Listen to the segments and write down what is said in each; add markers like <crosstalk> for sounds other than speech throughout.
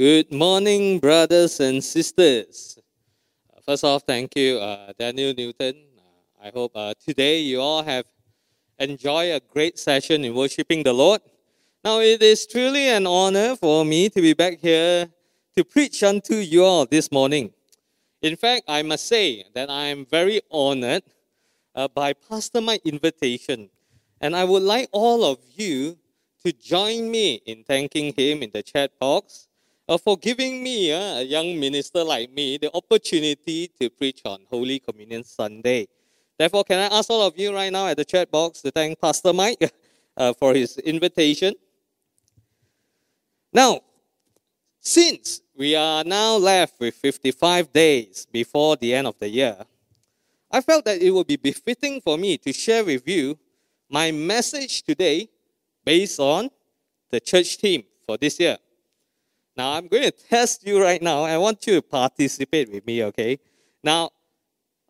Good morning, brothers and sisters. First off, thank you, uh, Daniel Newton. Uh, I hope uh, today you all have enjoyed a great session in worshiping the Lord. Now, it is truly an honor for me to be back here to preach unto you all this morning. In fact, I must say that I am very honored uh, by Pastor Mike's invitation, and I would like all of you to join me in thanking him in the chat box uh, for giving me, uh, a young minister like me, the opportunity to preach on Holy Communion Sunday. Therefore, can I ask all of you right now at the chat box to thank Pastor Mike <laughs> uh, for his invitation? Now, since we are now left with 55 days before the end of the year, I felt that it would be befitting for me to share with you my message today based on the church theme for this year. Now, I'm going to test you right now. I want you to participate with me, okay? Now,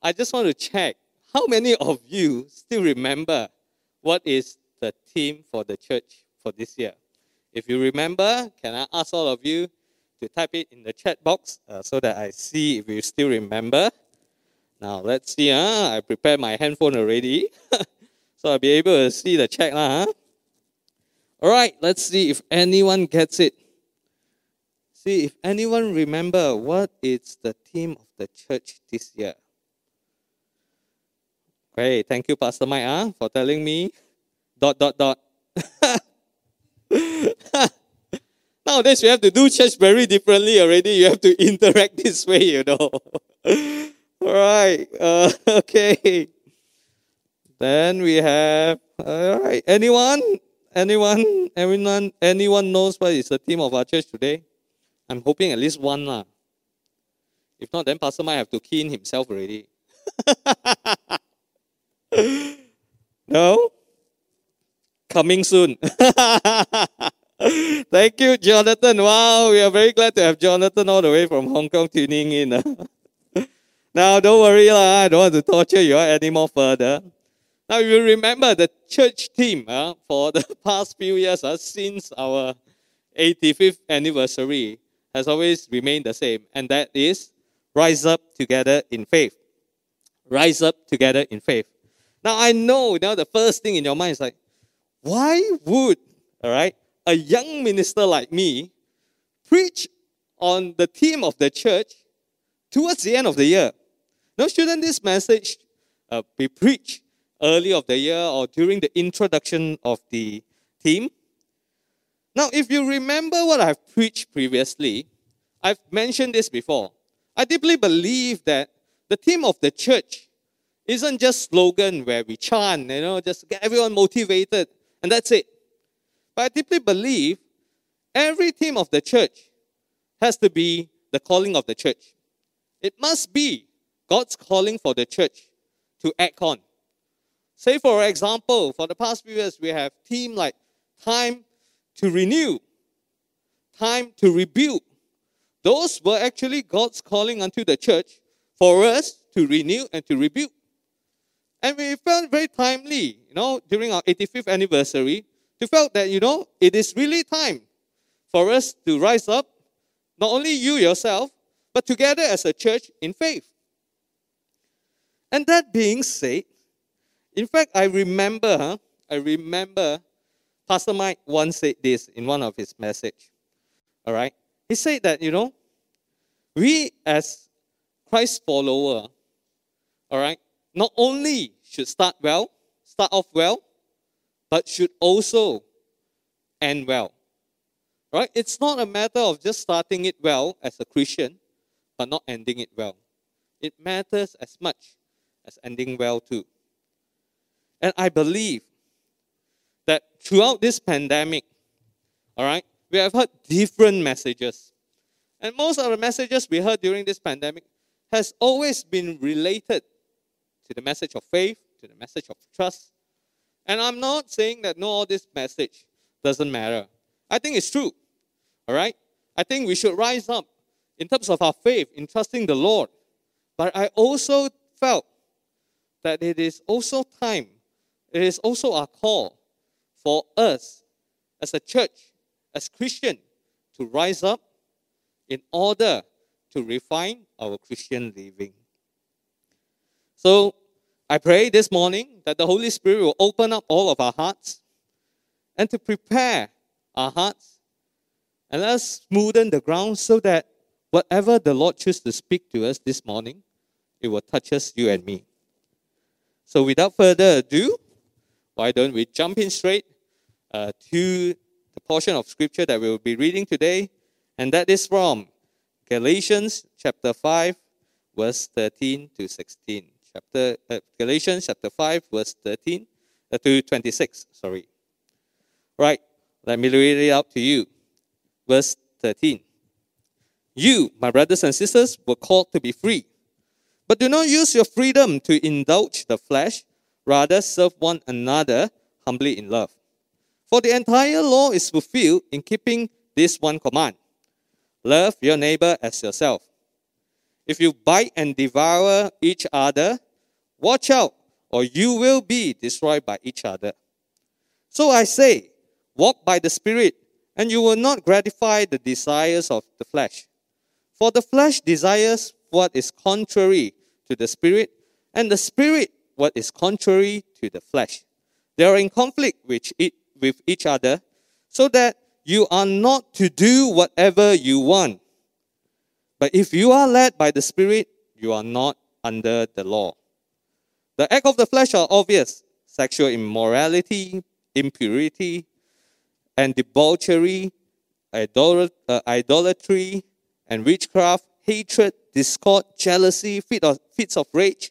I just want to check how many of you still remember what is the theme for the church for this year? If you remember, can I ask all of you to type it in the chat box uh, so that I see if you still remember? Now, let's see. Huh? I prepared my handphone already. <laughs> so I'll be able to see the chat. Huh? All right, let's see if anyone gets it. See if anyone remember what is the theme of the church this year. Great, thank you, Pastor Mike, huh, for telling me. Dot dot dot. <laughs> Nowadays, you have to do church very differently already. You have to <laughs> interact this way, you know. <laughs> All right. Uh, okay. Then we have. All right. Anyone? Anyone? Anyone? Anyone knows what is the theme of our church today? I'm hoping at least one lah. If not, then Pastor might have to key in himself already. <laughs> no? Coming soon. <laughs> Thank you, Jonathan. Wow, we are very glad to have Jonathan all the way from Hong Kong tuning in. <laughs> now, don't worry, lah. I don't want to torture you any more further. Now, you remember the church team ah, for the past few years ah, since our 85th anniversary has always remained the same, and that is rise up together in faith. Rise up together in faith. Now, I know now the first thing in your mind is like, why would, all right, a young minister like me preach on the theme of the church towards the end of the year? Now, shouldn't this message uh, be preached early of the year or during the introduction of the theme? Now, if you remember what I've preached previously, I've mentioned this before. I deeply believe that the theme of the church isn't just slogan where we chant, you know, just get everyone motivated, and that's it. But I deeply believe every theme of the church has to be the calling of the church. It must be God's calling for the church to act on. Say, for example, for the past few years, we have theme like time to renew, time to rebuild. Those were actually God's calling unto the church for us to renew and to rebuild. And we felt very timely, you know, during our 85th anniversary, to felt that, you know, it is really time for us to rise up, not only you yourself, but together as a church in faith. And that being said, in fact, I remember, huh, I remember Pastor Mike once said this in one of his message. All right, he said that you know, we as Christ follower, all right, not only should start well, start off well, but should also end well. Right? It's not a matter of just starting it well as a Christian, but not ending it well. It matters as much as ending well too. And I believe that throughout this pandemic, all right, we have heard different messages. And most of the messages we heard during this pandemic has always been related to the message of faith, to the message of trust. And I'm not saying that no, all this message doesn't matter. I think it's true. All right? I think we should rise up in terms of our faith in trusting the Lord. But I also felt that it is also time, it is also our call for us as a church, as Christian, to rise up in order to refine our Christian living. So I pray this morning that the Holy Spirit will open up all of our hearts and to prepare our hearts and let us smoothen the ground so that whatever the Lord chooses to speak to us this morning, it will touch us, you and me. So without further ado, why don't we jump in straight uh, to the portion of scripture that we'll be reading today, and that is from Galatians chapter 5, verse 13 to 16. Chapter uh, Galatians chapter 5, verse 13 uh, to 26. Sorry. Right, let me read it out to you. Verse 13. You, my brothers and sisters, were called to be free. But do not use your freedom to indulge the flesh, rather, serve one another humbly in love. For the entire law is fulfilled in keeping this one command love your neighbor as yourself. If you bite and devour each other, watch out, or you will be destroyed by each other. So I say, walk by the Spirit, and you will not gratify the desires of the flesh. For the flesh desires what is contrary to the Spirit, and the Spirit what is contrary to the flesh. They are in conflict with each other, so that you are not to do whatever you want. But if you are led by the Spirit, you are not under the law. The act of the flesh are obvious sexual immorality, impurity, and debauchery, uh, idolatry, and witchcraft, hatred, discord, jealousy, fits of rage,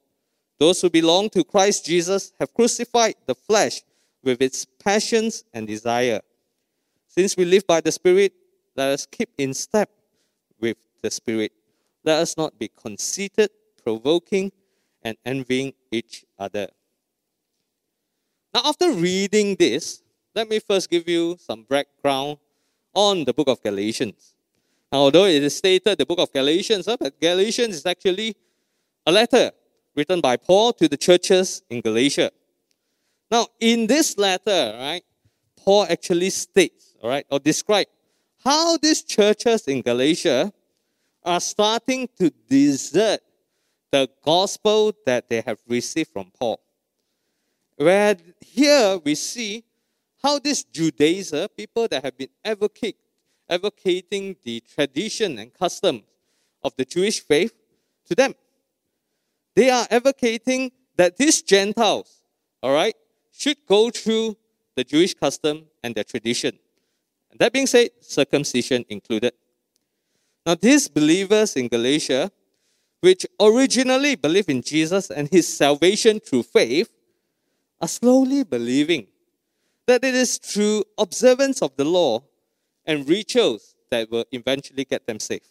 Those who belong to Christ Jesus have crucified the flesh with its passions and desire. Since we live by the Spirit, let us keep in step with the Spirit. Let us not be conceited, provoking, and envying each other. Now, after reading this, let me first give you some background on the book of Galatians. Now, although it is stated the book of Galatians, uh, but Galatians is actually a letter written by Paul to the churches in Galatia. Now, in this letter, right, Paul actually states all right, or describe how these churches in Galatia are starting to desert the gospel that they have received from Paul. Where here we see how these Judaizers, people that have been advocate, advocating the tradition and customs of the Jewish faith to them. They are advocating that these Gentiles, all right, should go through the Jewish custom and their tradition. And that being said, circumcision included. Now, these believers in Galatia, which originally believed in Jesus and his salvation through faith, are slowly believing that it is through observance of the law and rituals that will eventually get them saved.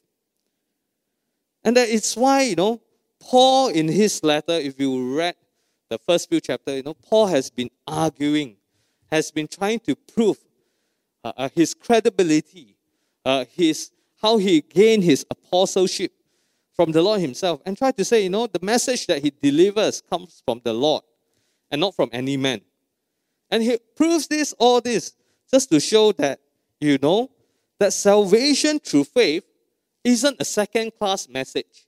And that is why, you know, Paul in his letter, if you read the first few chapters, you know, Paul has been arguing, has been trying to prove uh, uh, his credibility, uh, his how he gained his apostleship from the Lord himself, and try to say, you know, the message that he delivers comes from the Lord and not from any man. And he proves this, all this, just to show that, you know, that salvation through faith isn't a second class message.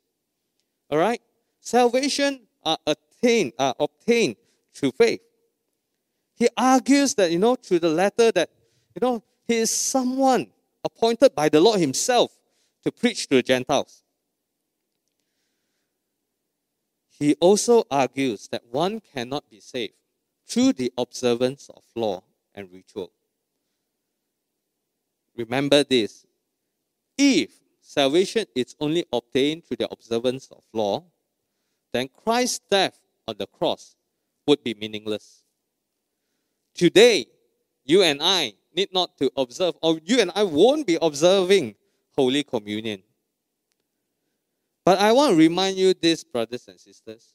All right? Salvation are attained, are obtained through faith. He argues that, you know, through the letter that you know, he is someone appointed by the Lord Himself to preach to the Gentiles. He also argues that one cannot be saved through the observance of law and ritual. Remember this if salvation is only obtained through the observance of law, then Christ's death on the cross would be meaningless. Today, you and I need not to observe, or you and I won't be observing Holy Communion. But I want to remind you this, brothers and sisters.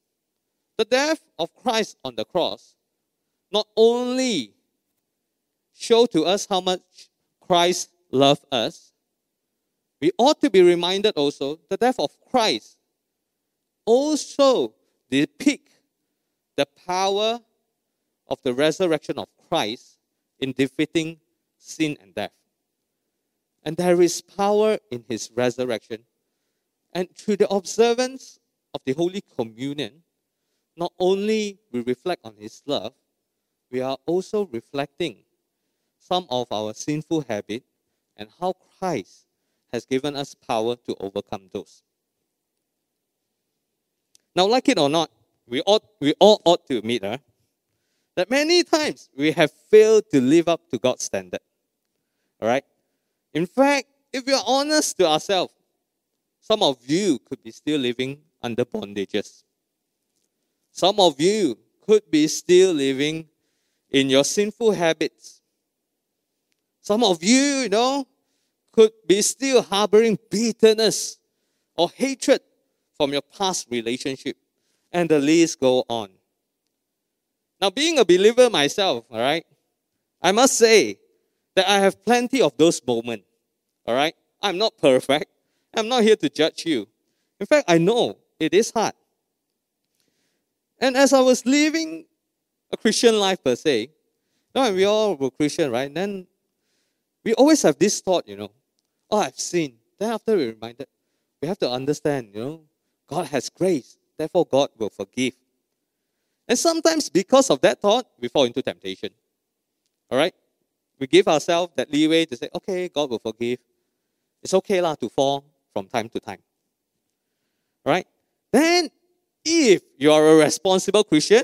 The death of Christ on the cross not only show to us how much Christ loved us, we ought to be reminded also the death of Christ also depict the power of the resurrection of Christ in defeating sin and death. And there is power in his resurrection. And through the observance of the Holy Communion, not only we reflect on his love, we are also reflecting some of our sinful habit and how Christ has given us power to overcome those. Now, like it or not, we, ought, we all ought to admit huh, that many times we have failed to live up to God's standard. All right? In fact, if we are honest to ourselves, some of you could be still living under bondages. Some of you could be still living in your sinful habits. Some of you, you know, could be still harboring bitterness or hatred from your past relationship. And the list go on. Now, being a believer myself, all right, I must say that I have plenty of those moments. All right? I'm not perfect. I'm not here to judge you. In fact, I know it is hard. And as I was living a Christian life per se, know, we all were Christian, right? Then we always have this thought, you know, oh, I've sinned. Then after we're reminded, we have to understand, you know, God has grace. Therefore, God will forgive. And sometimes because of that thought, we fall into temptation. All right? We give ourselves that leeway to say, okay, God will forgive. It's okay lah to fall from time to time. All right? Then, if you are a responsible Christian,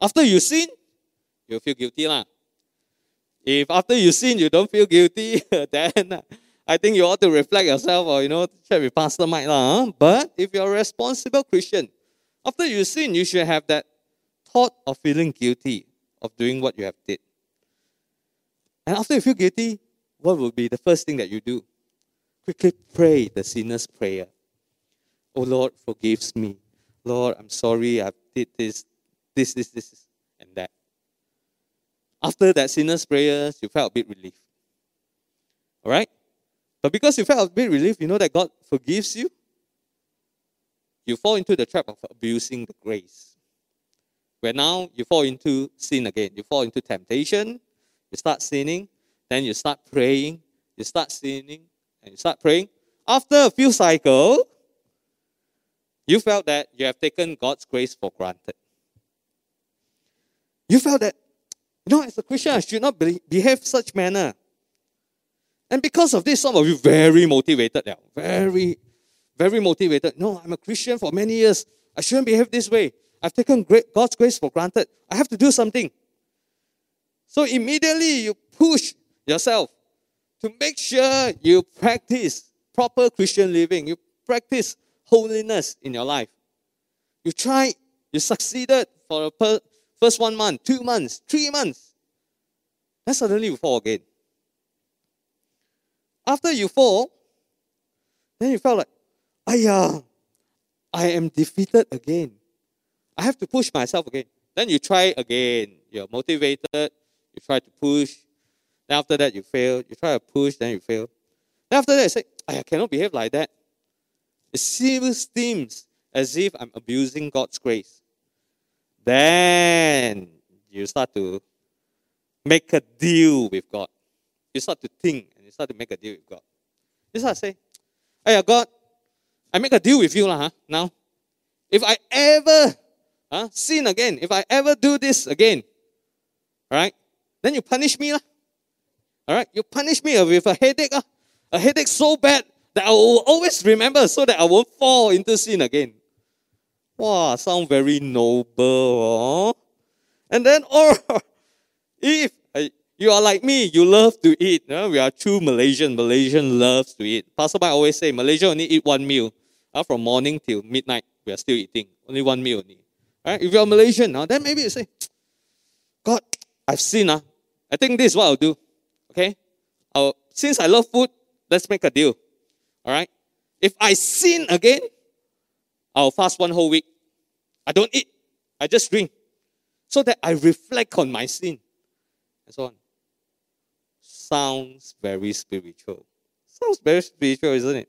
after you sin, you feel guilty lah. If after you sin you don't feel guilty, <laughs> then I think you ought to reflect yourself or you know check with Pastor Mike lah. Huh? But if you're a responsible Christian, after you sin, you should have that thought of feeling guilty of doing what you have did. And after you feel guilty, what will be the first thing that you do? Quickly pray the sinner's prayer. Oh Lord, forgives me. Lord, I'm sorry I did this, this, this, this, and that. After that sinner's prayer, you felt a bit relief. All right? But because you felt a bit relief, you know that God forgives you. You fall into the trap of abusing the grace. Where now you fall into sin again. You fall into temptation. You start sinning. Then you start praying. You start sinning and you start praying, after a few cycles, you felt that you have taken God's grace for granted. You felt that, you know, as a Christian, I should not be, behave such manner. And because of this, some of you very motivated now, very, very motivated. No, I'm a Christian for many years. I shouldn't behave this way. I've taken great, God's grace for granted. I have to do something. So immediately you push yourself to make sure you practice proper Christian living, you practice holiness in your life. You try, you succeeded for per, first one month, two months, three months. Then suddenly you fall again. After you fall, then you felt like, yeah, I am defeated again. I have to push myself again. Then you try again. You're motivated. You try to push. Then after that, you fail. You try to push, then you fail. Then after that, you say, I cannot behave like that. It seems as if I'm abusing God's grace. Then you start to make a deal with God. You start to think you start to make a deal with God. You start to say, Hey, God, I make a deal with you lah, huh, now. If I ever huh, sin again, if I ever do this again, right, then you punish me. Lah. All right, you punish me with a headache, uh, a headache so bad that I will always remember so that I won't fall into sin again. Wow, sound very noble. Oh. And then, <laughs> or if uh, you are like me, you love to eat. You know? We are true Malaysian. Malaysian loves to eat. Pastor Mike always say, Malaysia only eat one meal. Uh, from morning till midnight, we are still eating. Only one meal only. Right? If you are Malaysian, uh, then maybe you say, <tsk> God, I've sinned. Uh. I think this is what I'll do. Okay? I'll, since I love food, let's make a deal. All right? If I sin again, I'll fast one whole week. I don't eat. I just drink. So that I reflect on my sin. And so on. Sounds very spiritual. Sounds very spiritual, isn't it?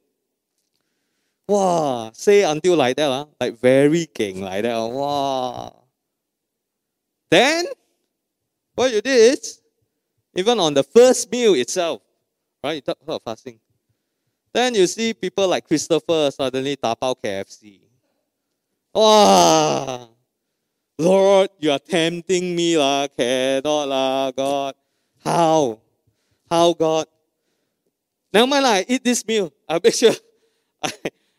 Wow, say until like that, uh, like very king like that. Wow. Then, what you did is, even on the first meal itself, right? You talk about fasting. Then you see people like Christopher suddenly tap out KFC. Wow. Lord, you are tempting me, la, cannot, la, God. How? How, God? Never mind, I eat this meal. I'll make sure <laughs> I,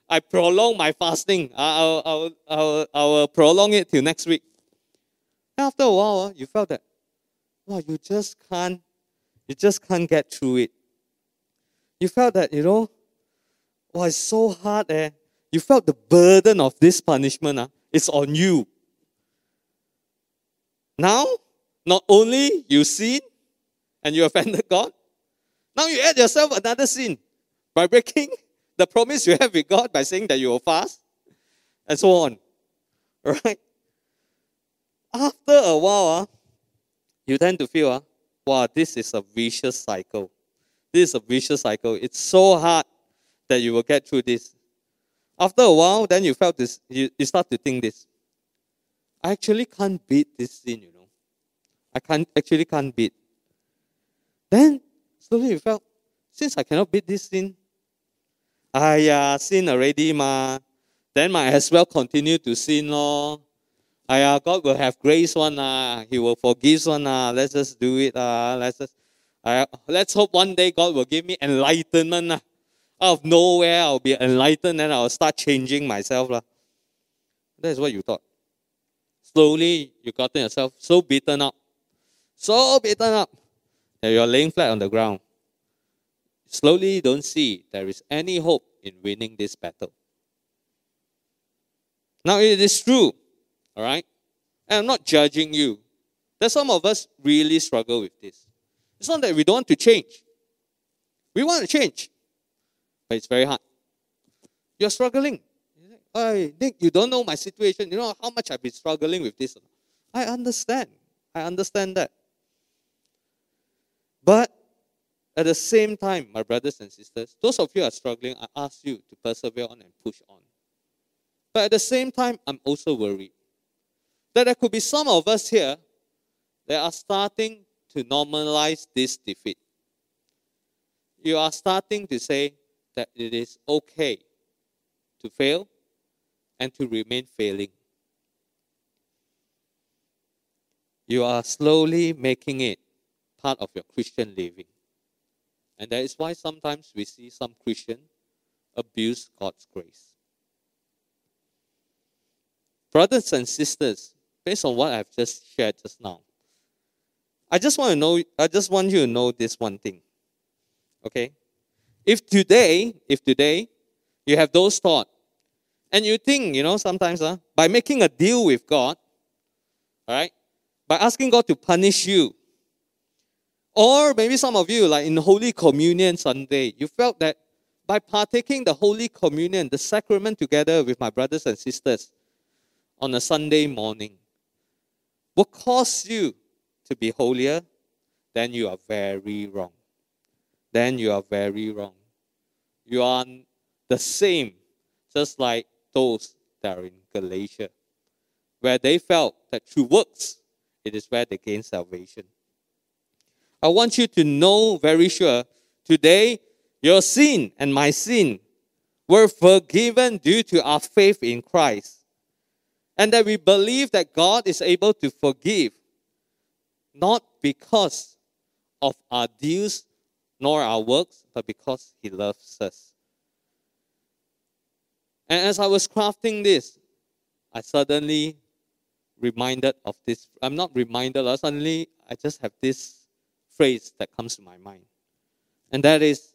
I prolong my fasting. I'll, I'll, I'll, I'll prolong it till next week. After a while, uh, you felt that, wow, you just can't, you just can't get through it. You felt that, you know, wow, it's so hard. Eh? You felt the burden of this punishment. Uh, it's on you. Now, not only you sin and you offended <laughs> God, now you add yourself another sin by breaking <laughs> the promise you have with God by saying that you will fast and so on. <laughs> Right? After a while, uh, you tend to feel, uh, wow, this is a vicious cycle. This is a vicious cycle. It's so hard that you will get through this. After a while, then you felt this, you, you start to think this. I actually can't beat this sin, you know. I can't actually can't beat. Then slowly you felt, since I cannot beat this sin, I uh, sin already, ma. Then might as well continue to sin, lor. Uh, God will have grace one, uh, He will forgive one, uh, let's just do it, uh, let's just, uh, let's hope one day God will give me enlightenment. Uh. Out of nowhere, I'll be enlightened and I'll start changing myself. Uh. That's what you thought. Slowly, you gotten yourself so beaten up, so beaten up that you're laying flat on the ground. Slowly, don't see there is any hope in winning this battle. Now, it is true, all right? And I'm not judging you. That some of us really struggle with this. It's not that we don't want to change. We want to change, but it's very hard. You're struggling. Hey, Nick, you don't know my situation. You know how much I've been struggling with this. I understand. I understand that. But at the same time, my brothers and sisters, those of you are struggling, I ask you to persevere on and push on. But at the same time, I'm also worried that there could be some of us here that are starting to normalize this defeat. You are starting to say that it is okay to fail and to remain failing. You are slowly making it part of your Christian living. And that is why sometimes we see some Christians abuse God's grace. Brothers and sisters, based on what I've just shared just now, I just want to know, I just want you to know this one thing. Okay? If today, if today you have those thoughts, and you think, you know, sometimes uh, by making a deal with God, all right, by asking God to punish you, or maybe some of you, like in Holy Communion Sunday, you felt that by partaking the Holy Communion, the sacrament together with my brothers and sisters on a Sunday morning, will cause you to be holier, then you are very wrong. Then you are very wrong. You are the same, just like those that are in Galatia, where they felt that through works, it is where they gain salvation. I want you to know very sure today your sin and my sin were forgiven due to our faith in Christ. And that we believe that God is able to forgive, not because of our deeds nor our works, but because He loves us. And as I was crafting this, I suddenly reminded of this. I'm not reminded, suddenly I just have this phrase that comes to my mind. And that is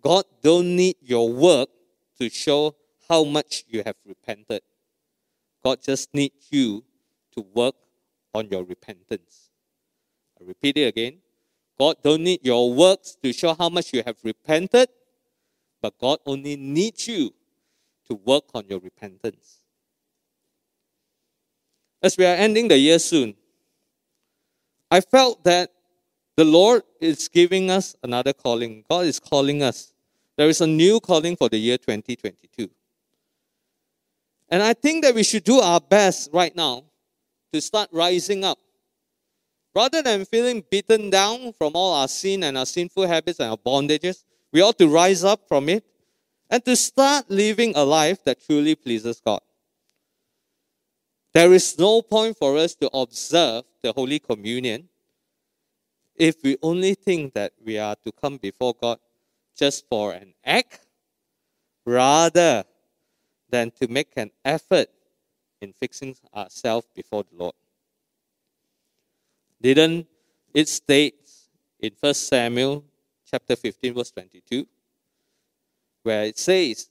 God don't need your work to show how much you have repented. God just needs you to work on your repentance. I repeat it again. God don't need your works to show how much you have repented, but God only needs you to work on your repentance. As we are ending the year soon, I felt that the Lord is giving us another calling. God is calling us. There is a new calling for the year 2022. And I think that we should do our best right now to start rising up. Rather than feeling beaten down from all our sin and our sinful habits and our bondages, we ought to rise up from it and to start living a life that truly pleases God. There is no point for us to observe the Holy Communion if we only think that we are to come before God just for an act rather than to make an effort in fixing ourselves before the Lord. Didn't it state in 1 Samuel chapter 15, verse 22, where it says,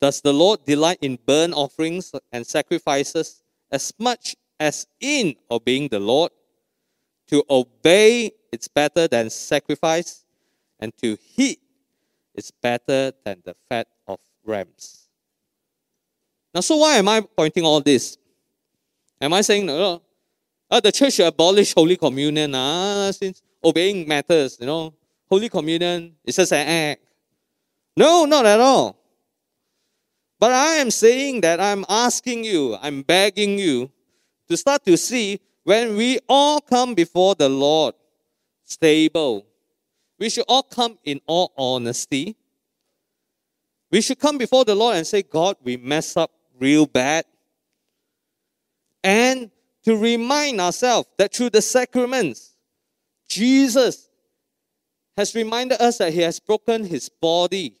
Does the Lord delight in burnt offerings and sacrifices as much as in obeying the Lord? To obey is better than sacrifice, and to heed is better than the fat of rams. Now, so why am I pointing all this? Am I saying, oh, uh, the church should abolish Holy Communion uh, since obeying matters, you know? Holy Communion is just an act. No, not at all. But I am saying that I'm asking you, I'm begging you to start to see when we all come before the Lord stable, we should all come in all honesty. We should come before the Lord and say, God, we mess up real bad. And to remind ourselves that through the sacraments, Jesus has reminded us that He has broken His body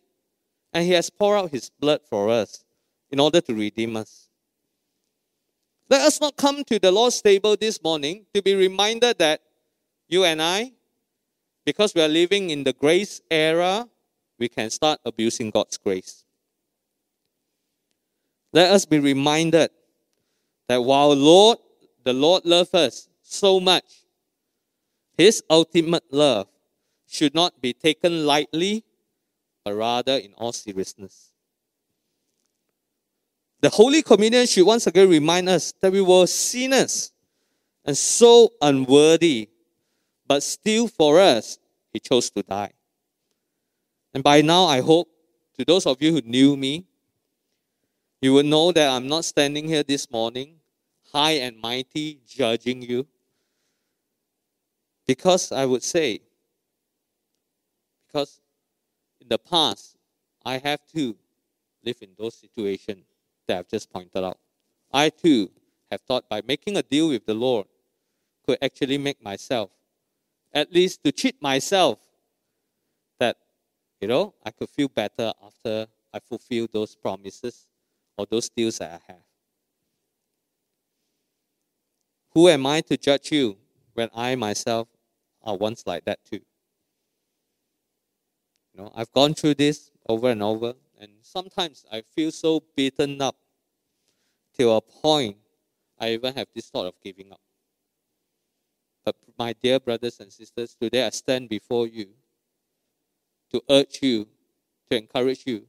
and He has poured out His blood for us in order to redeem us. Let us not come to the Lord's table this morning to be reminded that you and I, because we are living in the grace era, we can start abusing God's grace. Let us be reminded that while Lord, the Lord loves us so much, His ultimate love should not be taken lightly, but rather in all seriousness. The Holy Communion should once again remind us that we were sinners and so unworthy, but still for us, He chose to die. And by now, I hope to those of you who knew me, you will know that I'm not standing here this morning, high and mighty, judging you. Because I would say, because in the past, I have to live in those situations that I've just pointed out. I too have thought by making a deal with the Lord could actually make myself, at least to cheat myself, that, you know, I could feel better after I fulfill those promises or those deals that I have. Who am I to judge you when I myself are once like that too? You know, I've gone through this over and over, and sometimes I feel so beaten up till a point I even have this thought of giving up. My dear brothers and sisters, today I stand before you to urge you, to encourage you,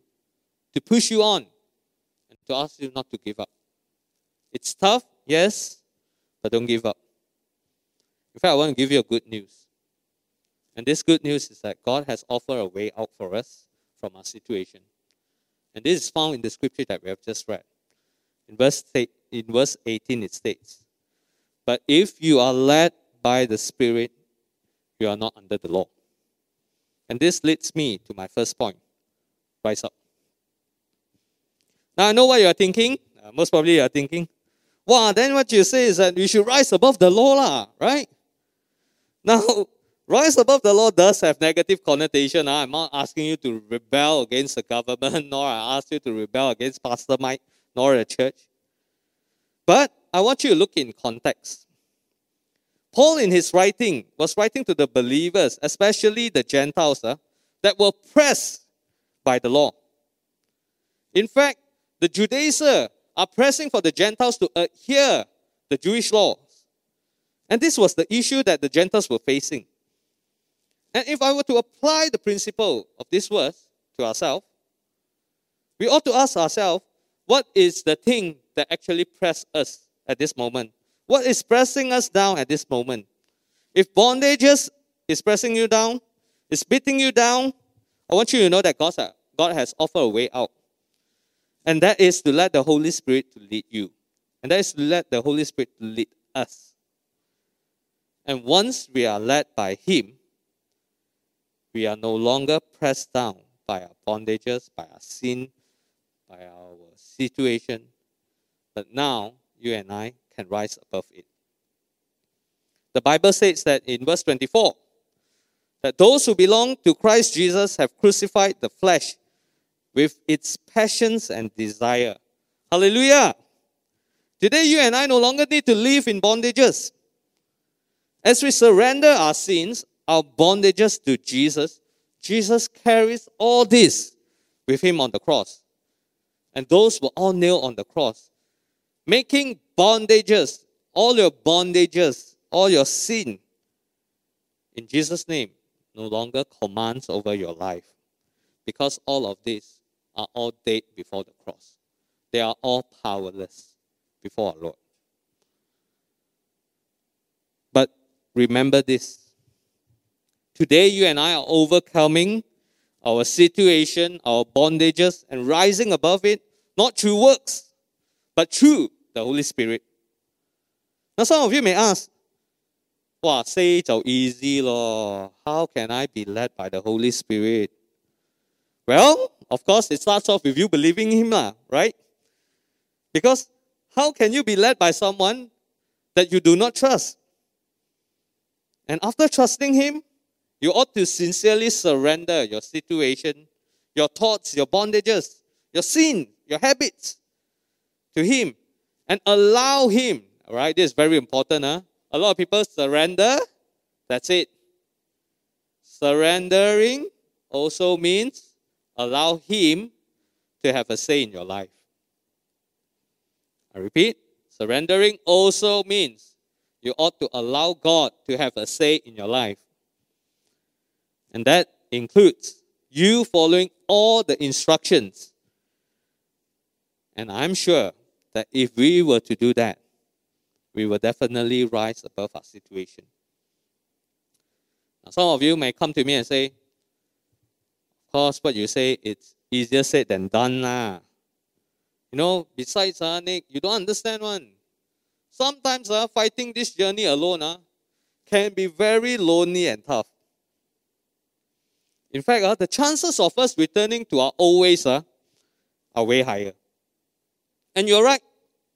to push you on, and to ask you not to give up. It's tough, yes, but don't give up. In fact, I want to give you a good news. And this good news is that God has offered a way out for us from our situation. And this is found in the scripture that we have just read. In verse, in verse 18, it states, But if you are led by the Spirit, you are not under the law. And this leads me to my first point rise up. Now, I know what you are thinking. Uh, most probably, you are thinking, wow, then what you say is that we should rise above the law, lah, right? <laughs> Now, rise above the law does have negative connotation. Uh. I'm not asking you to rebel against the government, <laughs> nor I ask you to rebel against Pastor Mike, nor the church. But I want you to look in context. Paul, in his writing, was writing to the believers, especially the Gentiles, uh, that were pressed by the law. In fact, the Judaizers are pressing for the Gentiles to adhere the Jewish laws. And this was the issue that the Gentiles were facing. And if I were to apply the principle of this verse to ourselves, we ought to ask ourselves, what is the thing that actually press us at this moment? What is pressing us down at this moment? If bondages is pressing you down, is beating you down, I want you to know that God, God has offered a way out. And that is to let the Holy Spirit to lead you. And that is to let the Holy Spirit lead us. And once we are led by Him, we are no longer pressed down by our bondages, by our sin, by our situation. But now you and I rise above it. The Bible says that in verse 24 that those who belong to Christ Jesus have crucified the flesh with its passions and desire. Hallelujah. Today, you and I no longer need to live in bondages. As we surrender our sins, our bondages to Jesus, Jesus carries all this with him on the cross. And those were all nailed on the cross, making bondages, all your bondages, all your sin, in Jesus' name, no longer commands over your life. Because all of these are all dead before the cross. They are all powerless before our Lord. But remember this. Today, you and I are overcoming our situation, our bondages, and rising above it, not through works, but through the Holy Spirit. Now, some of you may ask, Wow, say so easy, Lord. How can I be led by the Holy Spirit? Well, of course, it starts off with you believing Him, right? Because how can you be led by someone that you do not trust? And after trusting Him, you ought to sincerely surrender your situation, your thoughts, your bondages, your sin, your habits to Him and allow Him. All right, this is very important. Huh? A lot of people surrender. That's it. Surrendering also means allow Him to have a say in your life. I repeat, surrendering also means you ought to allow God to have a say in your life. And that includes you following all the instructions. And I'm sure that if we were to do that, we will definitely rise above our situation. Now, some of you may come to me and say, of course, what you say, it's easier said than done. Lah. You know, besides, uh, Nick, you don't understand one. Sometimes uh, fighting this journey alone uh, can be very lonely and tough. In fact, uh, the chances of us returning to our old ways uh, are way higher. And you're right.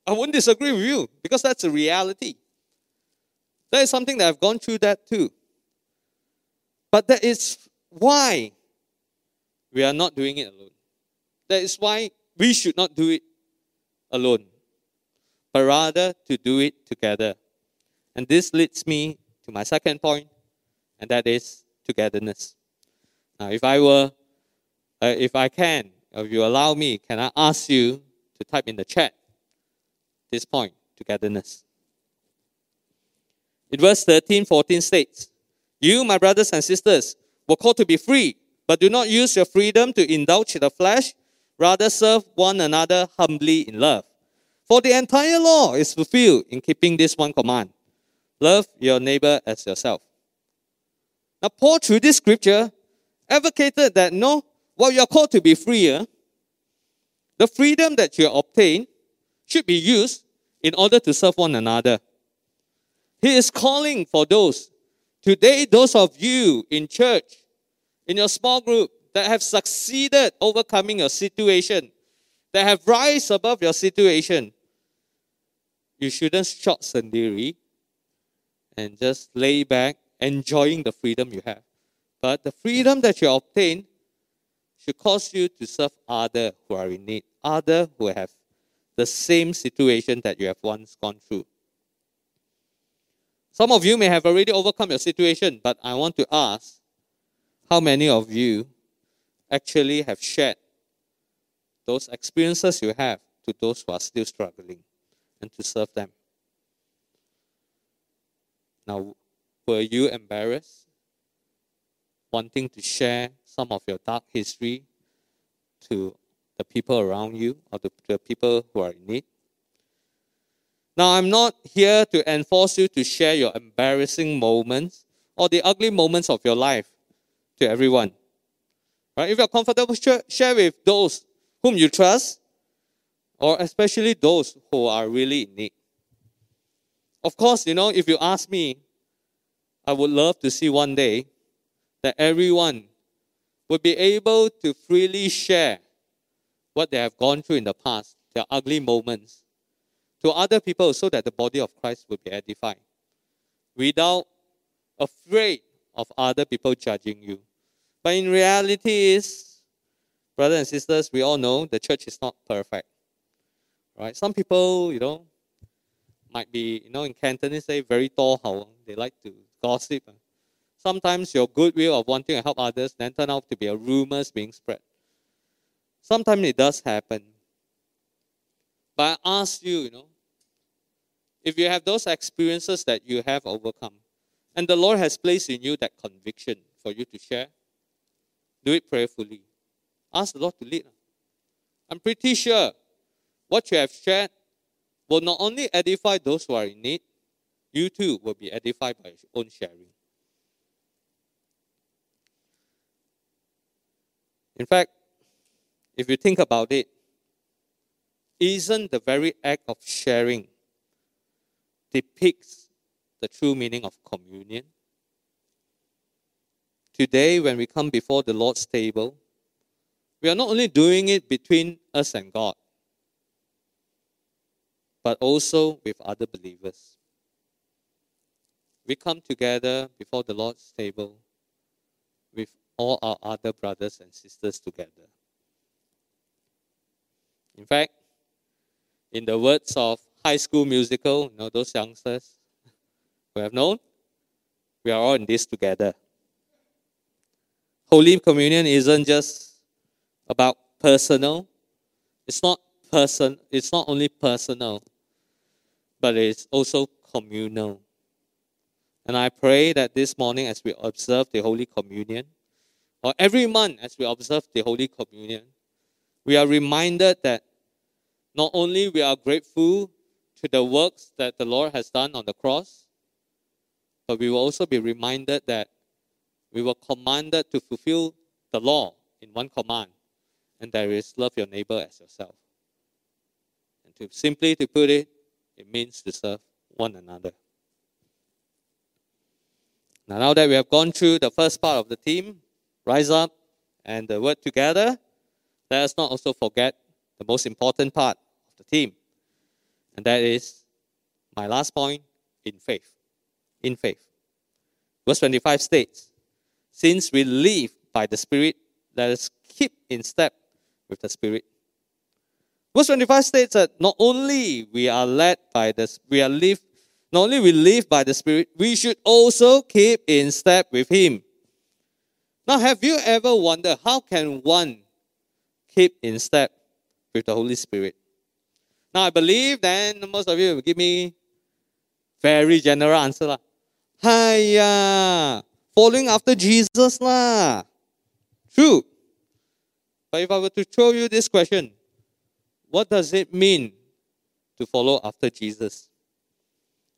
I wouldn't disagree with you because that's a reality. That is something that I've gone through that too. But that is why we are not doing it alone. That is why we should not do it alone, but rather to do it together. And this leads me to my second point, and that is togetherness. Now, if I were, uh, if I can, if you allow me, can I ask you to type in the chat this point, togetherness. In verse 13, 14 states, You, my brothers and sisters, were called to be free, but do not use your freedom to indulge the flesh, rather serve one another humbly in love. For the entire law is fulfilled in keeping this one command love your neighbor as yourself. Now, Paul, through this scripture, advocated that no, while you are called to be free, uh, the freedom that you obtain should be used in order to serve one another. He is calling for those. Today, those of you in church, in your small group, that have succeeded overcoming your situation, that have rise above your situation, you shouldn't short sendiri and just lay back, enjoying the freedom you have. But the freedom that you obtain should cause you to serve other who are in need, other who have the same situation that you have once gone through. Some of you may have already overcome your situation, but I want to ask how many of you actually have shared those experiences you have to those who are still struggling and to serve them? Now, were you embarrassed wanting to share some of your dark history to the people around you or the, the people who are in need. Now, I'm not here to enforce you to share your embarrassing moments or the ugly moments of your life to everyone. Right? If you're comfortable, share with those whom you trust, or especially those who are really in need. Of course, you know, if you ask me, I would love to see one day that everyone would be able to freely share what they have gone through in the past, their ugly moments, to other people so that the body of Christ would be edified without afraid of other people judging you. But in reality is, brothers and sisters, we all know the church is not perfect. Right? Some people, you know, might be, you know, in Cantonese say very tall how they like to gossip. Uh, Sometimes your goodwill of wanting to help others then turn out to be a rumors being spread. Sometimes it does happen. But I ask you, you know, if you have those experiences that you have overcome, and the Lord has placed in you that conviction for you to share, do it prayerfully. Ask the Lord to lead. I'm pretty sure what you have shared will not only edify those who are in need, you too will be edified by your own sharing. In fact, if you think about it, isn't the very act of sharing depicts the true meaning of communion? Today, when we come before the Lord's table, we are not only doing it between us and God, but also with other believers. We come together before the Lord's table with all our other brothers and sisters together. In fact, in the words of High School Musical, you know, those youngsters who have known, we are all in this together. Holy Communion isn't just about personal. It's not person. It's not only personal, but it's also communal. And I pray that this morning, as we observe the Holy Communion, or every month as we observe the Holy Communion, we are reminded that not only we are grateful to the works that the Lord has done on the cross, but we will also be reminded that we were commanded to fulfill the law in one command, and that is love your neighbor as yourself. And to simply to put it, it means to serve one another. Now, now that we have gone through the first part of the theme, rise up and uh, the word together, let us not also forget the most important part of the team. And that is my last point in faith. In faith. Verse 25 states, Since we live by the Spirit, let us keep in step with the Spirit. Verse 25 states that not only we are led by the we are live, not only we live by the Spirit, we should also keep in step with Him. Now, have you ever wondered how can one keep in step with the Holy Spirit? Now, I believe then most of you will give me very general answer. Lah. Hiya, following after Jesus lah. True. But if I were to throw you this question, what does it mean to follow after Jesus?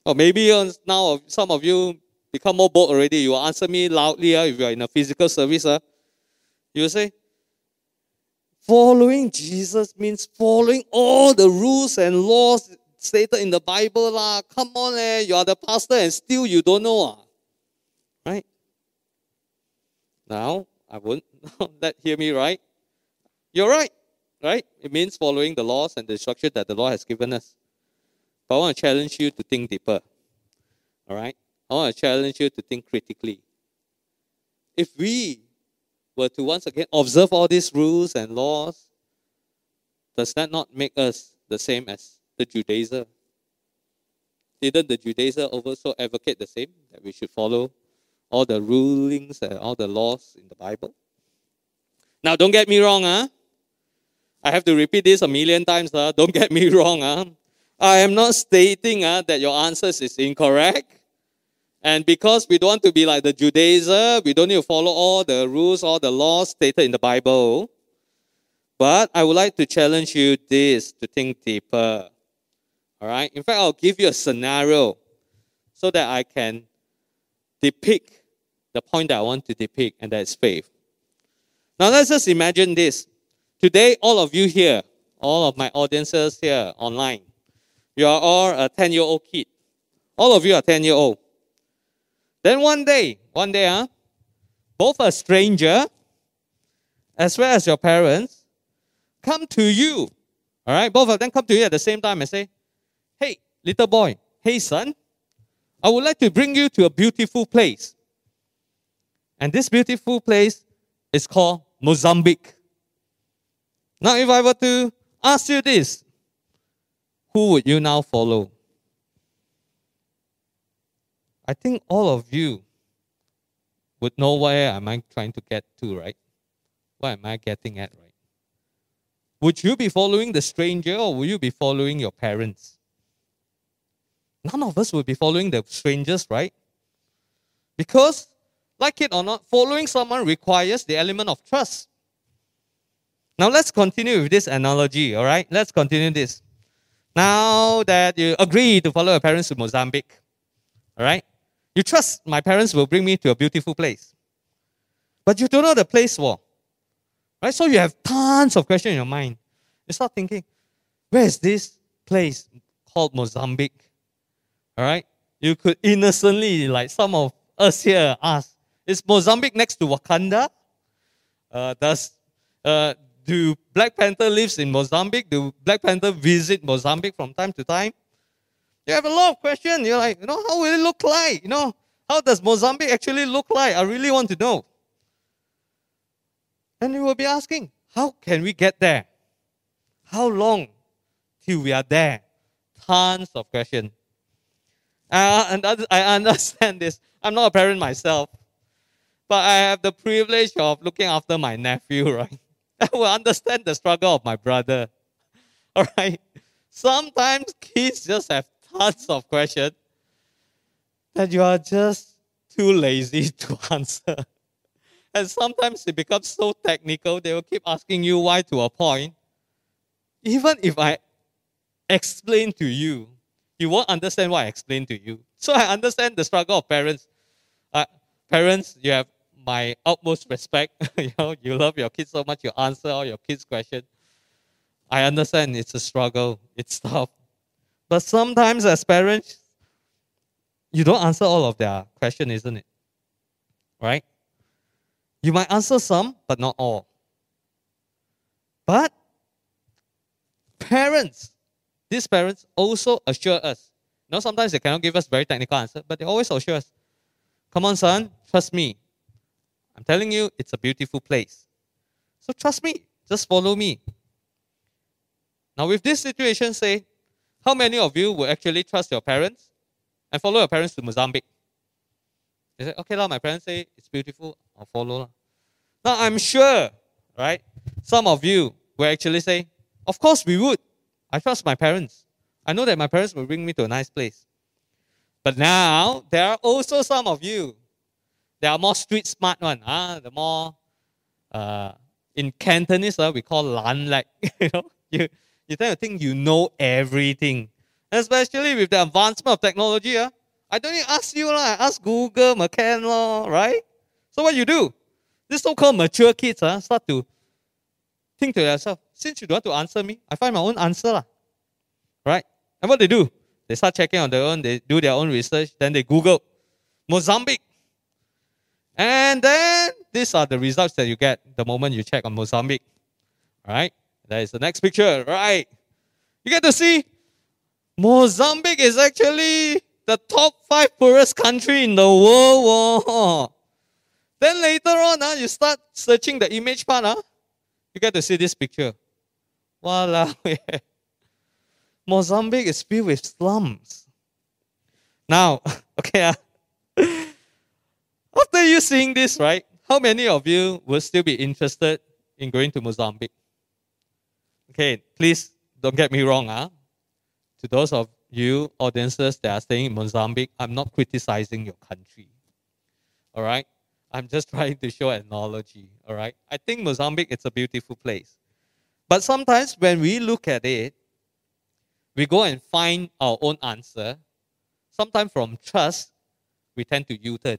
Or maybe now some of you become more bold already. You will answer me loudly uh, if you are in a physical service. Uh. You will say, Following Jesus means following all the rules and laws stated in the Bible. lah. Come on, eh, you are the pastor and still you don't know. Ah. Right? Now, I won't <laughs> let hear me right. You're right. Right? It means following the laws and the structure that the Lord has given us. But I want to challenge you to think deeper. All right? I want to challenge you to think critically. If we were to once again observe all these rules and laws, does that not make us the same as the Judaizer? Didn't the Judaizer also advocate the same, that we should follow all the rulings and all the laws in the Bible? Now, don't get me wrong, huh? I have to repeat this a million times, huh? don't get me <laughs> wrong. Huh? I am not stating huh, that your answers is incorrect. And because we don't want to be like the Judaizer, we don't need to follow all the rules, all the laws stated in the Bible. But I would like to challenge you this to think deeper. All right? In fact, I'll give you a scenario so that I can depict the point that I want to depict, and that's faith. Now, let's just imagine this. Today, all of you here, all of my audiences here online, you are all a 10 year old kid. All of you are 10 year old. Then one day, one day, huh, both a stranger as well as your parents come to you. All right, both of them come to you at the same time and say, Hey, little boy, hey, son, I would like to bring you to a beautiful place. And this beautiful place is called Mozambique. Now, if I were to ask you this, who would you now follow? I think all of you would know where am I trying to get to, right? What am I getting at, right? Would you be following the stranger or will you be following your parents? None of us will be following the strangers, right? Because, like it or not, following someone requires the element of trust. Now let's continue with this analogy, all right? Let's continue this. Now that you agree to follow your parents to Mozambique, all right? You trust my parents will bring me to a beautiful place. But you don't know the place well. Right? So you have tons of questions in your mind. You start thinking, where is this place called Mozambique? All right? You could innocently, like some of us here, ask, is Mozambique next to Wakanda? Uh, does uh, do Black Panther lives in Mozambique? Do Black Panther visit Mozambique from time to time? You have a lot of questions. You're like, you know, how will it look like? You know, how does Mozambique actually look like? I really want to know. And you will be asking, how can we get there? How long till we are there? Tons of questions. Uh, and I <laughs> understand this. I'm not a parent myself, but I have the privilege of looking after my nephew, <laughs> right? I will understand the struggle of my brother. <laughs> All right. Sometimes kids just have tons of questions that you are just too lazy <laughs> to answer. And sometimes it becomes so technical, they will keep asking you why to a point. Even if I explain to you, you won't understand what I explain to you. So I understand the struggle of parents. Uh, parents, you have my utmost respect. <laughs> you know, you love your kids so much, you answer all your kids' questions. I understand it's a struggle, it's <laughs> tough. But sometimes as parents, you don't answer all of their question, isn't it? Right? You might answer some, but not all. But parents, these parents also assure us. You know, sometimes they cannot give us very technical answer, but they always assure us, come on, son, trust me. I'm telling you, it's a beautiful place. So trust me, just follow me. Now, with this situation, say, how many of you will actually trust your parents and follow your parents to Mozambique? They say, okay, lah, my parents say it's beautiful, I'll follow. Now, I'm sure, right, some of you will actually say, of course we would. I trust my parents. I know that my parents will bring me to a nice place. But now, there are also some of you, there are more street smart one, huh? the more, uh, in Cantonese, uh, we call lan like, <laughs> you know, you, you tend to think you know everything. Especially with the advancement of technology. Uh, I don't even ask you, I ask Google, McCann, law, right? So what you do? These so-called mature kids uh, start to think to themselves, since you don't want to answer me, I find my own answer. Lah. Right? And what they do? They start checking on their own, they do their own research, then they Google Mozambique. And then these are the results that you get the moment you check on Mozambique. Right? That is the next picture, right? You get to see Mozambique is actually the top five poorest country in the world. Then later on, uh, you start searching the image part, uh, you get to see this picture. Voila. <laughs> Mozambique is filled with slums. Now, <laughs> okay, uh, after you seeing this, right, how many of you will still be interested in going to Mozambique? Okay, please don't get me wrong. Huh? To those of you audiences that are staying in Mozambique, I'm not criticizing your country. All right? I'm just <laughs> trying to show analogy. All right? I think Mozambique is a beautiful place. But sometimes when we look at it, we go and find our own answer. Sometimes from trust, we tend to U turn,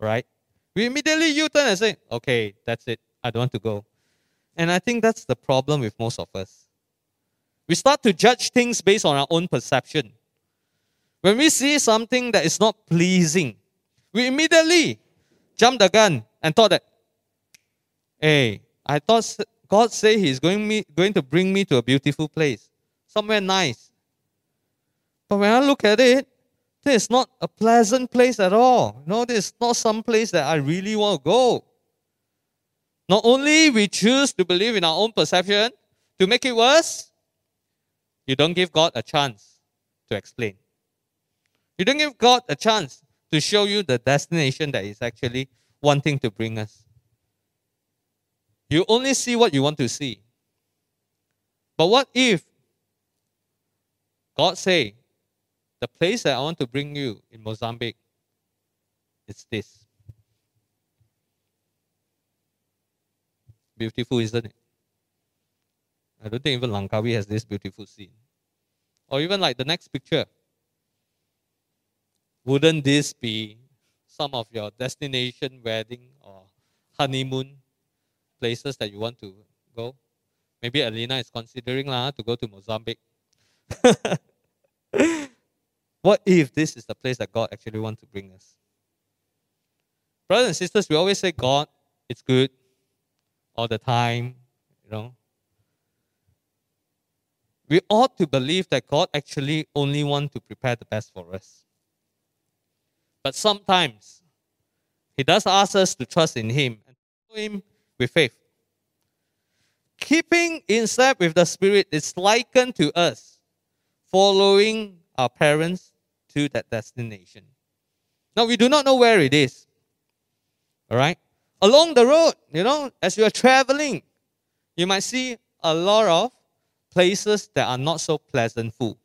right? We immediately U turn and say, okay, that's it. I don't want to go. And I think that's the problem with most of us. We start to judge things based on our own perception. When we see something that is not pleasing, we immediately jump the gun and thought that, hey, I thought God said He's going, me, going to bring me to a beautiful place, somewhere nice. But when I look at it, this is not a pleasant place at all. No, this is not some place that I really want to go. Not only we choose to believe in our own perception, to make it worse, you don't give God a chance to explain. You don't give God a chance to show you the destination that is actually wanting to bring us. You only see what you want to see. But what if God say, the place that I want to bring you in Mozambique is this? Beautiful, isn't it? I don't think even Langkawi has this beautiful scene. Or even like the next picture. Wouldn't this be some of your destination wedding or honeymoon places that you want to go? Maybe Alina is considering lah, to go to Mozambique. <laughs> what if this is the place that God actually wants to bring us? Brothers and sisters, we always say God, it's good all the time, you know. We ought to believe that God actually only wants to prepare the best for us. But sometimes He does ask us to trust in Him and follow Him with faith. Keeping in step with the Spirit is likened to us following our parents to that destination. Now, we do not know where it is. All right? Along the road, you know, as you are traveling, you might see a lot of places that are not so pleasant food.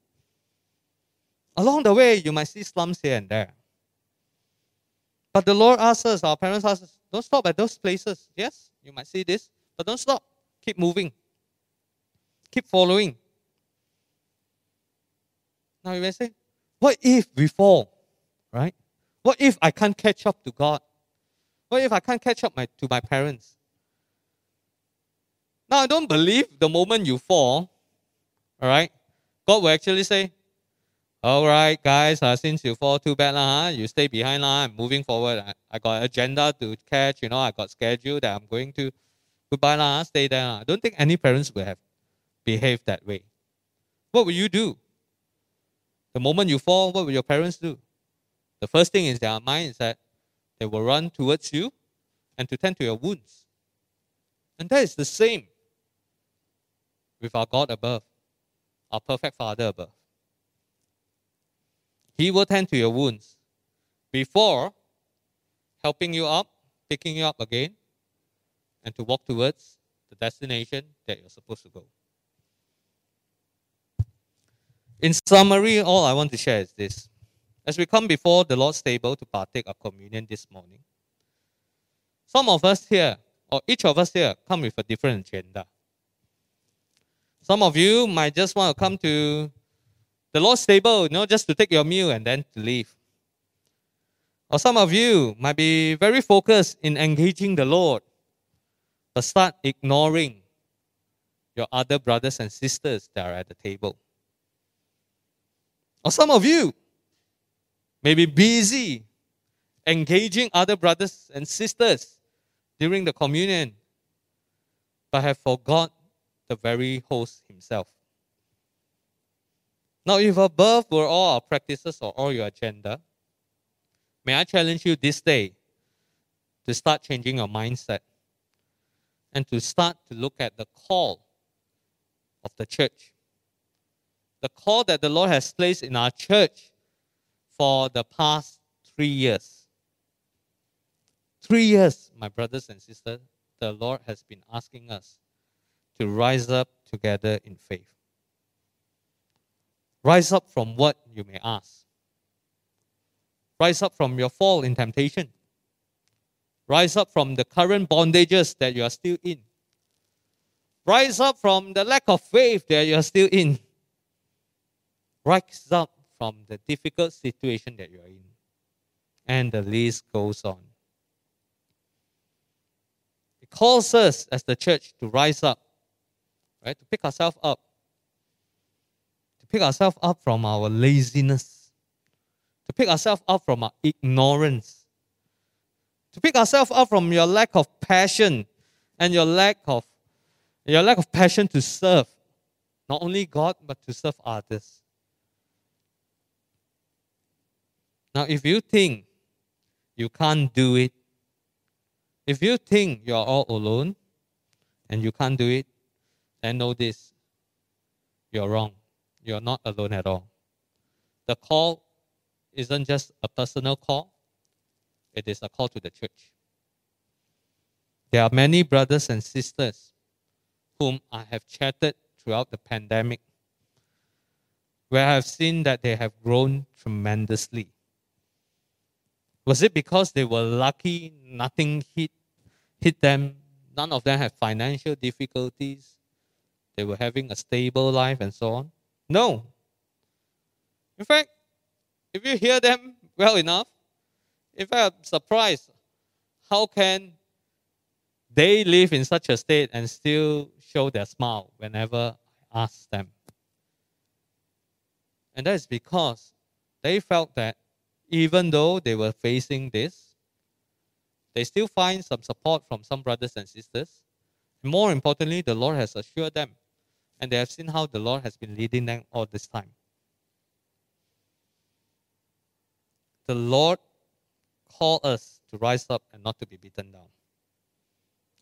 Along the way, you might see slums here and there. But the Lord asks us, our parents ask us, don't stop at those places. Yes, you might see this, but don't stop. Keep moving. Keep following. Now you may say, what if we fall? Right? What if I can't catch up to God? What if I can't catch up my, to my parents? Now, I don't believe the moment you fall, all right, God will actually say, all right, guys, uh, since you fall too bad, uh, you stay behind, uh, I'm moving forward. I, I got agenda to catch, you know, I got schedule that I'm going to. Goodbye, uh, stay there. I don't think any parents will have behaved that way. What will you do? The moment you fall, what will your parents do? The first thing in their mind is that they will run towards you and to tend to your wounds. And that is the same with our God above, our perfect Father above. He will tend to your wounds before helping you up, picking you up again, and to walk towards the destination that you're supposed to go. In summary, all I want to share is this as we come before the Lord's table to partake of communion this morning, some of us here, or each of us here, come with a different agenda. Some of you might just want to come to the Lord's table, you know, just to take your meal and then to leave. Or some of you might be very focused in engaging the Lord, but start ignoring your other brothers and sisters that are at the table. Or some of you may be busy engaging other brothers and sisters during the communion, but have forgot the very host himself. Now, if above were all our practices or all your agenda, may I challenge you this day to start changing your mindset and to start to look at the call of the church. The call that the Lord has placed in our church for the past three years. Three years, my brothers and sisters, the Lord has been asking us to rise up together in faith. Rise up from what you may ask. Rise up from your fall in temptation. Rise up from the current bondages that you are still in. Rise up from the lack of faith that you're still in. Rise up from the difficult situation that you're in. And the list goes on. It calls us as the church to rise up, right? To pick ourselves up. To pick ourselves up from our laziness. To pick ourselves up from our ignorance. To pick ourselves up from your lack of passion and your lack of your lack of passion to serve not only God but to serve others. Now, if you think you can't do it, if you think you're all alone and you can't do it, then know this you're wrong. You're not alone at all. The call isn't just a personal call, it is a call to the church. There are many brothers and sisters whom I have chatted throughout the pandemic where I have seen that they have grown tremendously. Was it because they were lucky, nothing hit, hit them, none of them had financial difficulties, they were having a stable life and so on? No. In fact, if you hear them well enough, fact, I'm surprised how can they live in such a state and still show their smile whenever I ask them. And that is because they felt that even though they were facing this, they still find some support from some brothers and sisters. More importantly, the Lord has assured them, and they have seen how the Lord has been leading them all this time. The Lord called us to rise up and not to be beaten down.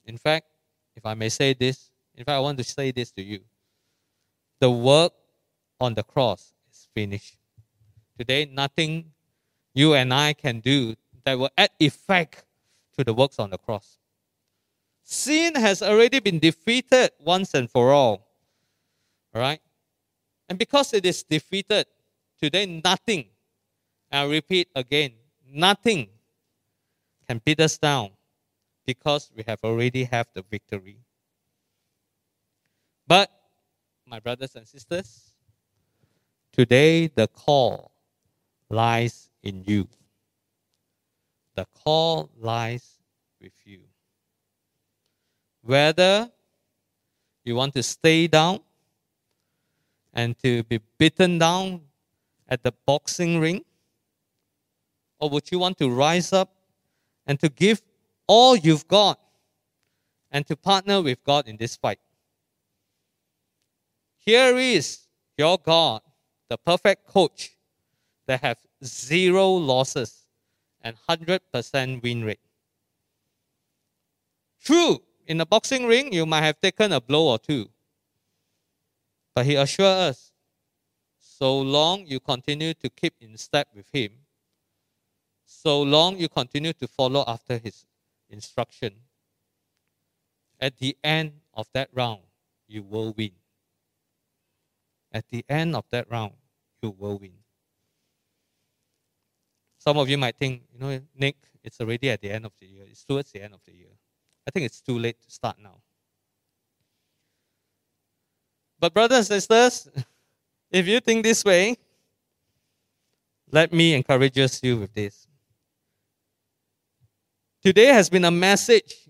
In fact, if I may say this, in fact, I want to say this to you. The work on the cross is finished. Today, nothing you and I can do that will add effect to the works on the cross. Sin has already been defeated once and for all. All right? And because it is defeated, today nothing, I repeat again, nothing can beat us down because we have already have the victory. But, my brothers and sisters, today the call lies in you. The call lies with you. Whether you want to stay down and to be beaten down at the boxing ring, or would you want to rise up and to give all you've got and to partner with God in this fight. Here is your God, the perfect coach that have zero losses and 100% win rate. True, in a boxing ring, you might have taken a blow or two. But he assures us, so long you continue to keep in step with him, so long you continue to follow after his instruction. At the end of that round, you will win. At the end of that round, you will win. Some of you might think, you know, Nick, it's already at the end of the year. It's towards the end of the year. I think it's too late to start now. But, brothers and sisters, <laughs> if you think this way, let me encourage you with this. Today has been a message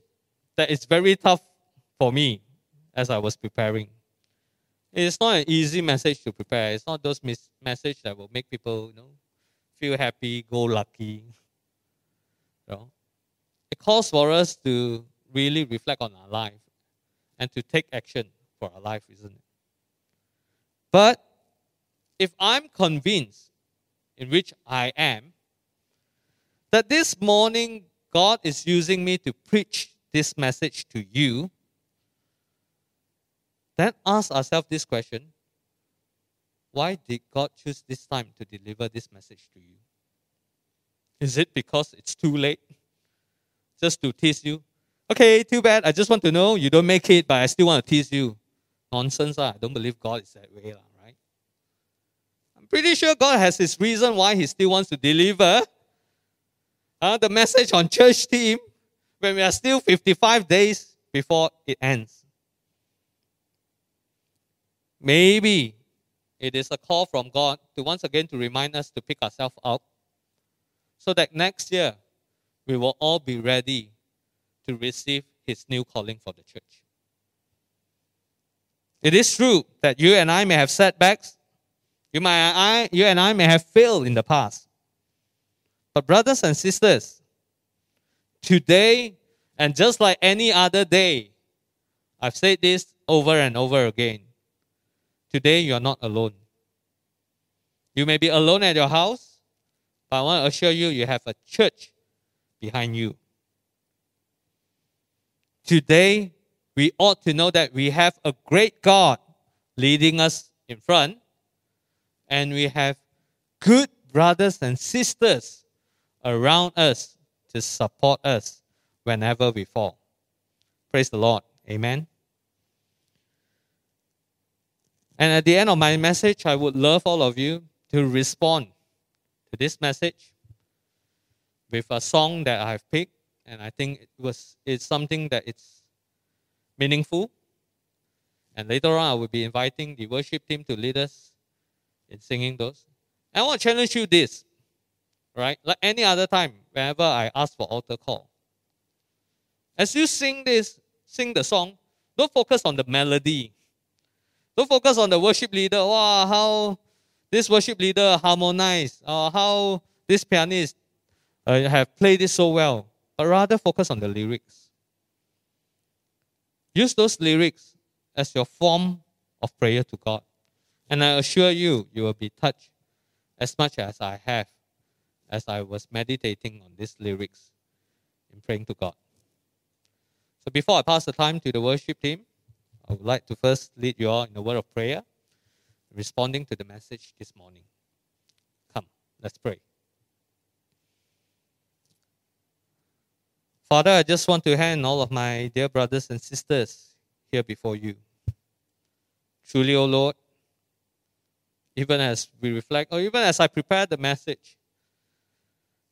that is very tough for me as I was preparing. It is not an easy message to prepare. It's not those mis- message that will make people, you know, feel happy, go lucky. You know? It calls for us to really reflect on our life and to take action for our life, isn't it? But if I'm convinced, in which I am, that this morning God is using me to preach this message to you, then ask ourselves this question Why did God choose this time to deliver this message to you? Is it because it's too late? Just to tease you? Okay, too bad. I just want to know you don't make it, but I still want to tease you. Nonsense. Uh. I don't believe God is that way, right? I'm pretty sure God has his reason why he still wants to deliver uh, the message on church team when we are still 55 days before it ends. maybe it is a call from God to once again to remind us to pick ourselves up so that next year we will all be ready to receive his new calling for the church. It is true that you and I may have setbacks. You, might, I, you and I may have failed in the past. But, brothers and sisters, today and just like any other day, I've said this over and over again. Today, you are not alone. You may be alone at your house, but I want to assure you, you have a church behind you. Today, we ought to know that we have a great God leading us in front, and we have good brothers and sisters around us to support us whenever we fall. Praise the Lord. Amen. And at the end of my message, I would love all of you to respond to this message with a song that I've picked, and I think it was it's something that it's meaningful. And later on, I will be inviting the worship team to lead us in singing those. And I want to challenge you this, right? Like any other time, whenever I ask for altar call. As you sing this, sing the song, don't focus on the melody. Don't focus on the worship leader. Wow, how this worship leader harmonized, or how this pianist uh, have played it so well. But rather focus on the lyrics. Use those lyrics as your form of prayer to God. And I assure you, you will be touched as much as I have as I was meditating on these lyrics in praying to God. So before I pass the time to the worship team, I would like to first lead you all in a word of prayer, responding to the message this morning. Come, let's pray. Father, I just want to hand all of my dear brothers and sisters here before you. Truly, O oh Lord, even as we reflect, or even as I prepare the message,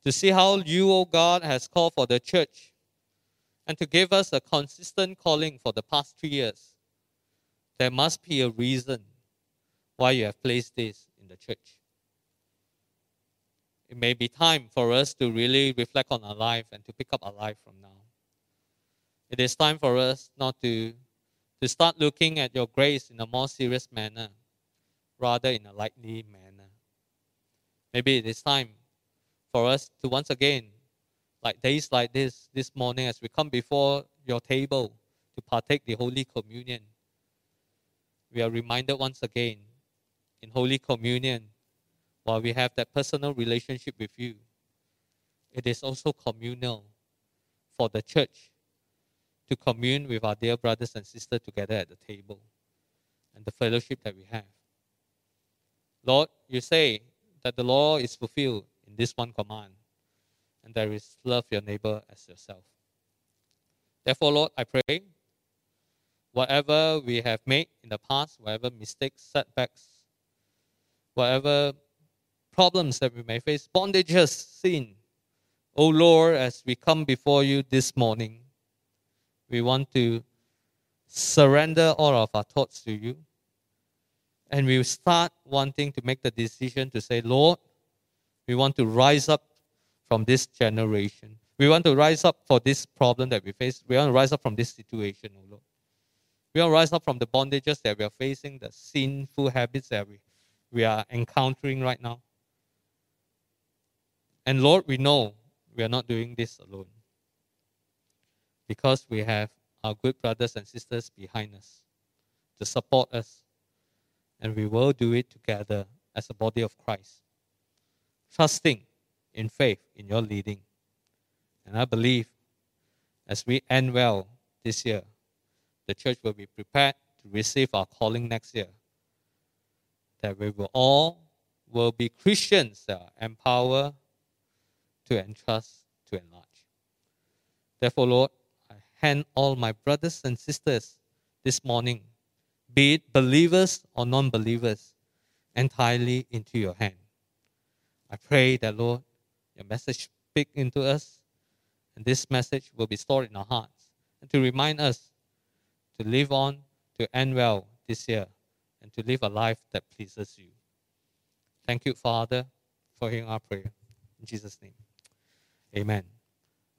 to see how you, O oh God, has called for the church and to give us a consistent calling for the past three years. There must be a reason why you have placed this in the church it may be time for us to really reflect on our life and to pick up our life from now. It is time for us not to, to start looking at your grace in a more serious manner, rather in a lightly manner. Maybe it is time for us to once again, like days like this, this morning, as we come before your table to partake the Holy Communion, we are reminded once again in Holy Communion while we have that personal relationship with you, it is also communal for the church to commune with our dear brothers and sisters together at the table and the fellowship that we have. Lord, you say that the law is fulfilled in this one command, and there is love your neighbor as yourself. Therefore, Lord, I pray whatever we have made in the past, whatever mistakes, setbacks, whatever problems that we may face, bondages, sin. Oh Lord, as we come before you this morning, we want to surrender all of our thoughts to you. And we start wanting to make the decision to say, Lord, we want to rise up from this generation. We want to rise up for this problem that we face. We want to rise up from this situation, oh Lord. We to rise up from the bondages that we are facing, the sinful habits that we, we are encountering right now. And Lord, we know we are not doing this alone because we have our good brothers and sisters behind us to support us. And we will do it together as a body of Christ, trusting in faith in your leading. And I believe as we end well this year, the church will be prepared to receive our calling next year. That we will all will be Christians that are empowered to entrust, to enlarge. Therefore, Lord, I hand all my brothers and sisters this morning, be it believers or non believers, entirely into your hand. I pray that, Lord, your message speak into us, and this message will be stored in our hearts, and to remind us to live on, to end well this year, and to live a life that pleases you. Thank you, Father, for hearing our prayer. In Jesus' name, amen.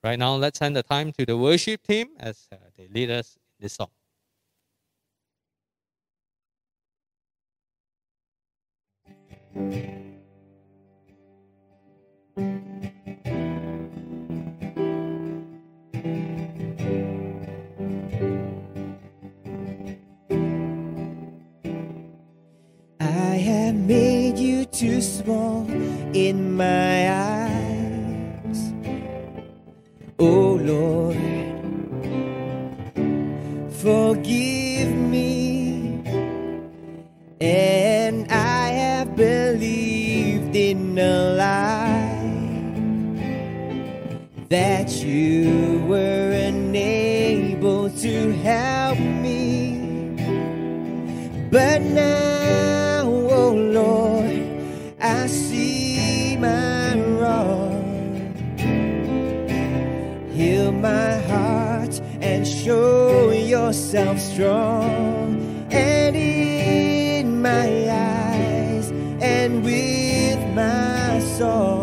Right now, let's hand the time to the worship team as uh, they lead us in this song. Thank you. too small in my eyes. Oh Lord, forgive me, and I have believed in a lie that you were unable to help me, but now. yourself strong and in my eyes and with my soul.